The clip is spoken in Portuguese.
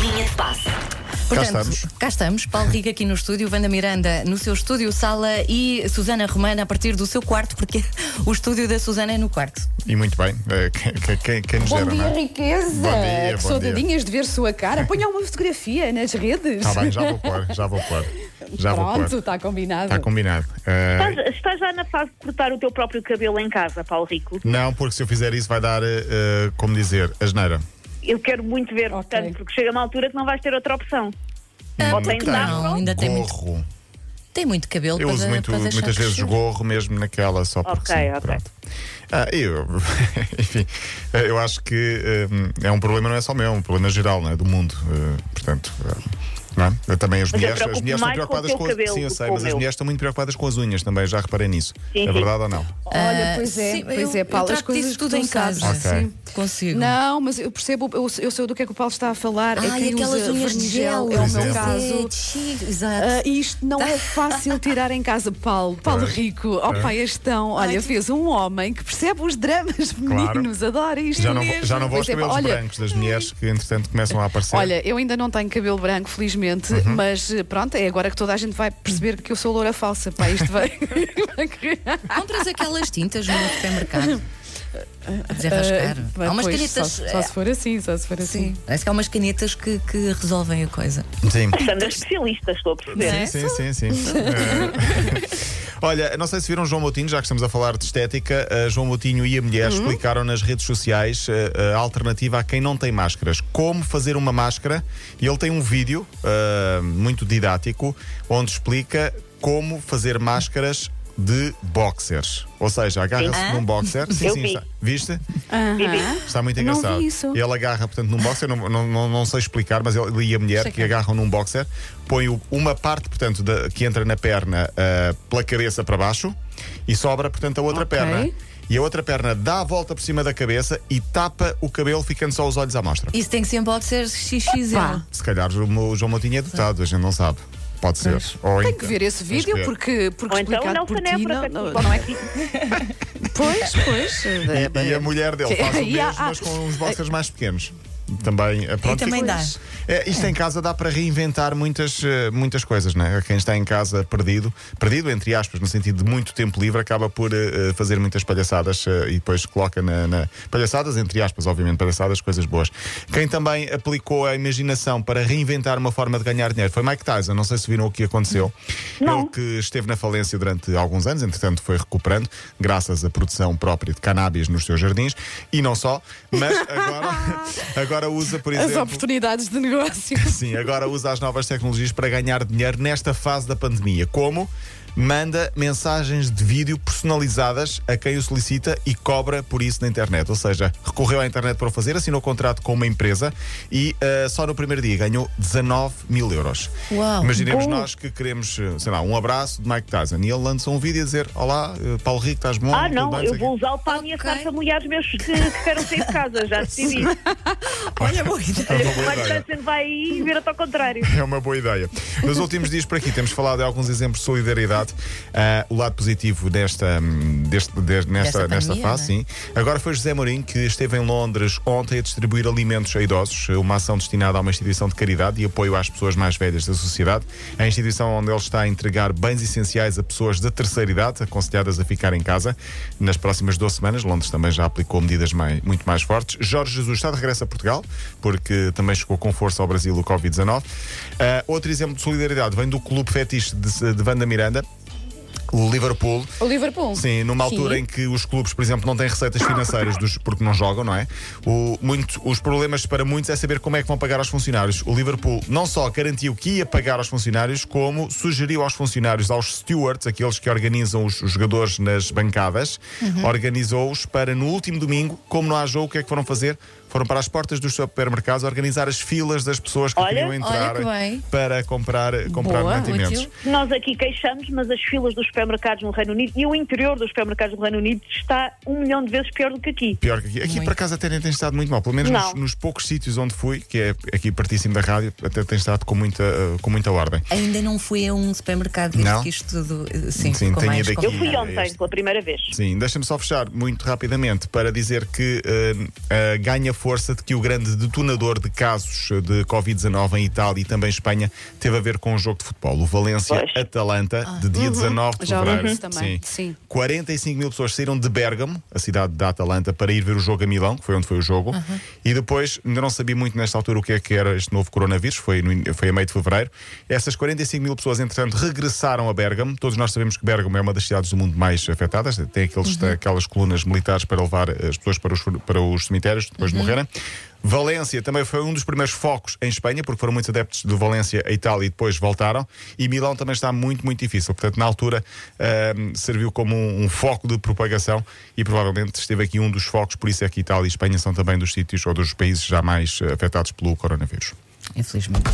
Linha de passe. Portanto, estamos. cá estamos. Paulo Rico aqui no estúdio, Wanda Miranda no seu estúdio, sala e Susana Romana a partir do seu quarto, porque o estúdio da Susana é no quarto. E muito bem. Eh, Quem, quem- quem, quem nos Bom dera, dia, não é? riqueza! Bom dia, que bom saudadinhas de ver sua cara. Ponha uma fotografia nas redes. Está bem, já vou pôr, já vou pôr. Já vou Pronto, está combinado. Está combinado. Eh, Estás, estás já na fase de cortar o teu próprio cabelo em casa, Paulo Rico? não, porque se eu fizer isso vai dar, eh, eh, como dizer, asneira. Eu quero muito ver, Ok. portanto, porque chega uma altura que não vais ter outra opção. Ou tens Não, ainda tem muito, Gorro. tem muito cabelo Eu para, uso muito, para muitas vezes crescer. gorro mesmo naquela, só porque Ok, sim, ok. pronto. Ah, eu, enfim, eu acho que eh, é um problema, não é só meu, é um problema geral, não é? Do mundo. eh, portanto, não é? Também as Mas mulheres, as mulheres estão com preocupadas com, as- cabelo Sim, eu sei, mas as mulheres estão muito preocupadas com as unhas também, já reparei nisso. Sim, é sim. verdade ou não? Olha, Ah, pois é, sim, pois eu- é, Paulo, as coisas tudo tu em casa. Ok. Sim. Consigo. Não, mas eu percebo, eu, eu sei do que é que o Paulo está a falar. é Ai, quem aquelas usa unhas de gel. é o meu exemplo. caso. Exato. Ah, isto não é fácil tirar em casa, Paulo. Paulo. Rico, ó pai, estão. Olha, fez um homem que percebe os dramas femininos, adora isto Já não, vou- mesmo. já não vou aos é, cabelos brancos das mulheres que, entretanto, começam a aparecer. Olha, eu ainda não tenho cabelo branco, felizmente, Uhum. mas eh, pronto, é agora que toda a gente vai perceber que eu sou loura falsa. Pá, isto vai. Compras aquelas tintas no supermercado. A desenrascar. Ah, há umas pois, canetas. Só, só se for assim, só se for assim. Sim, parece que há umas canetas que, que resolvem a coisa. Sim. Sandra especialista, estou a perceber. É? Sim, sim, sim. Olha, não sei se viram João Moutinho, já que estamos a falar de estética, eh, João Moutinho e a mulher Uhum. explicaram nas redes sociais eh, a alternativa a quem não tem máscaras. Como fazer uma máscara. E ele tem um vídeo eh, muito didático onde explica como fazer máscaras de boxers. Ou seja, agarra-se Sim. num boxer. Sim, Eu sim, vi. está- viste? Está muito Não engraçado. vi isso. Ele agarra, portanto, num boxer, não, não, não, não sei explicar, mas ele e a mulher que é. agarram num boxer, põe uma parte, portanto, da- que entra na perna ah, pela cabeça para baixo e sobra, portanto, a outra Ok. perna. E a outra perna dá a volta por cima da cabeça e tapa o cabelo, ficando só os olhos à mostra. Isso tem que ser em boxers XXL. Se calhar o João Moutinho é dotado, a gente não sabe. Pode ser. Ou Tem então- que ver esse vídeo ver. porque, porque Ou então não por ti, não, não, não, é que. Pois, pois. E, e a mulher dele faz o E mesmo, mas com uns boxers mais pequenos. Também, eh, pronto, também dá. É, isto em casa dá para reinventar muitas, eh, muitas coisas, né? Quem está em casa perdido, perdido entre aspas, no sentido de muito tempo livre, acaba por eh, fazer muitas palhaçadas eh, e depois coloca na, na- Palhaçadas, entre aspas, obviamente, palhaçadas, coisas boas. Quem também aplicou a imaginação para reinventar uma forma de ganhar dinheiro foi Mike Tyson. Não sei se viram o que aconteceu. Não. Ele que esteve na falência durante alguns anos, entretanto foi recuperando, graças à produção própria de cannabis nos seus jardins, e não só, mas agora, agora usa, por As exemplo. oportunidades de negócio. Sim, agora usa as novas tecnologias para ganhar dinheiro nesta fase da pandemia. Como? Manda mensagens de vídeo personalizadas a quem o solicita e cobra por isso na internet. Ou seja, recorreu à internet para o fazer, assinou contrato com uma empresa e eh, só no primeiro dia ganhou 19 mil euros. Uau. Imaginemos Bom. nós que queremos, eh, sei lá, um abraço de Mike Tyson e ele lança um vídeo a dizer: Olá, eh, Paulo Rico, estás bom? Ah, não, bem? eu vou quê." usá-lo para ameaçar Ok. familiares meus que, que queiram sair de casa, já decidi. Olha, boa ideia. É uma boa Mas ideia. Tyson vai aí e vira-te ao contrário. É uma boa ideia. Nos últimos dias por aqui temos falado de alguns exemplos de solidariedade. Ah, o lado positivo desta, hum, deste, de- nesta, Desta nesta pandemia, fase, é? sim. Agora foi José Mourinho que esteve em Londres ontem a distribuir alimentos a idosos, uma ação destinada a uma instituição de caridade e apoio às pessoas mais velhas da sociedade. A instituição onde ele está a entregar bens essenciais a pessoas da terceira idade, aconselhadas a ficar em casa nas próximas duas semanas. Londres também já aplicou medidas mai- muito mais fortes. Jorge Jesus está de regresso a Portugal, porque também chegou com força ao Brasil o Covid-19. Ah, outro exemplo de solidariedade vem do Clube Fetiche de, de Vanda Miranda. O Liverpool, O Liverpool. Sim, numa altura Sim. em que os clubes, por exemplo, não têm receitas financeiras dos- porque não jogam, não é? O, muito, os problemas para muitos é saber como é que vão pagar aos funcionários. O Liverpool não só garantiu que ia pagar aos funcionários, como sugeriu aos funcionários, aos stewards, aqueles que organizam os, os jogadores nas bancadas, organizou-os para no último domingo, como não há jogo, o que é que foram fazer? Foram para as portas dos supermercados organizar as filas das pessoas que Olha, queriam entrar olha que bem. para comprar, comprar Boa, mantimentos. útil. Nós aqui queixamos, mas as filas dos supermercados no Reino Unido e o interior dos supermercados no Reino Unido está um milhão de vezes pior do que aqui. Pior que aqui. Aqui, Muito. por acaso, até nem tem estado muito mal. Pelo menos Não. nos, nos poucos sítios onde fui, que é aqui pertíssimo da rádio, até tem estado com muita, uh, com muita ordem. Ainda não fui a um supermercado desde Não? que isto tudo. eh, Sim, Sim, ficou tenho mais ido aqui. Eu fui ontem, este. pela primeira vez. Sim, deixa-me só fechar muito rapidamente para dizer que uh, uh, ganha força de que o grande detonador de casos de Covid-19 em Itália e também Espanha teve a ver com um jogo de futebol. O Valência-Atalanta, de dia 19 de Ah. Já ouvi fevereiro. também. Sim. 45 mil pessoas saíram de Bergamo, a cidade da Atalanta, para ir ver o jogo a Milão, que foi onde foi o jogo. E depois, ainda não sabia muito nesta altura o que é que era este novo coronavírus, foi, no foi a meio de fevereiro. Essas 45 mil pessoas, entretanto, regressaram a Bergamo. Todos nós sabemos que Bergamo é uma das cidades do mundo mais afetadas, tem aqueles, aquelas colunas militares para levar as pessoas para os, para os cemitérios depois de Valência também foi um dos primeiros focos em Espanha, porque foram muitos adeptos do Valência a Itália e depois voltaram. E Milão também está muito, muito difícil. Portanto, na altura ahm, serviu como um, um foco de propagação e provavelmente esteve aqui um dos focos, por isso é que Itália e Espanha são também dos sítios ou dos países já mais eh, afetados pelo coronavírus. Infelizmente.